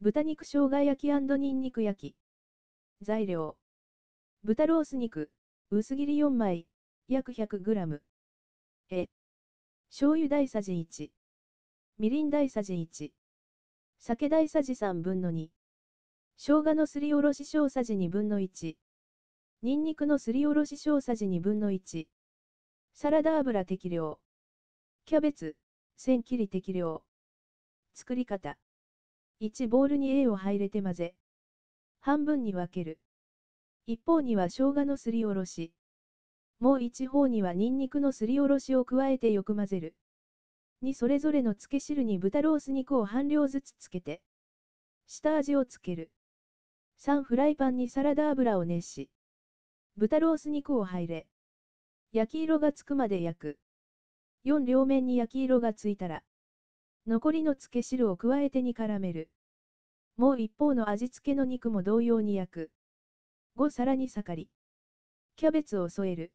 豚肉生姜焼きニンニク焼き。材料。豚ロース肉、薄切り4枚、約 100g。え。醤油大さじ1。みりん大さじ1。酒大さじ3分の2。生姜のすりおろし小さじ2分の1。ニンニクのすりおろし小さじ2分の1。サラダ油適量。キャベツ、千切り適量。作り方。1ボウルに A を入れて混ぜ。半分に分ける。一方には生姜のすりおろし。もう一方にはニンニクのすりおろしを加えてよく混ぜる。2それぞれの漬け汁に豚ロース肉を半量ずつつけて。下味をつける。3フライパンにサラダ油を熱し。豚ロース肉を入れ。焼き色がつくまで焼く。4両面に焼き色がついたら、残りの漬け汁を加えて煮絡める。もう一方の味付けの肉も同様に焼く。5皿に盛り。キャベツを添える。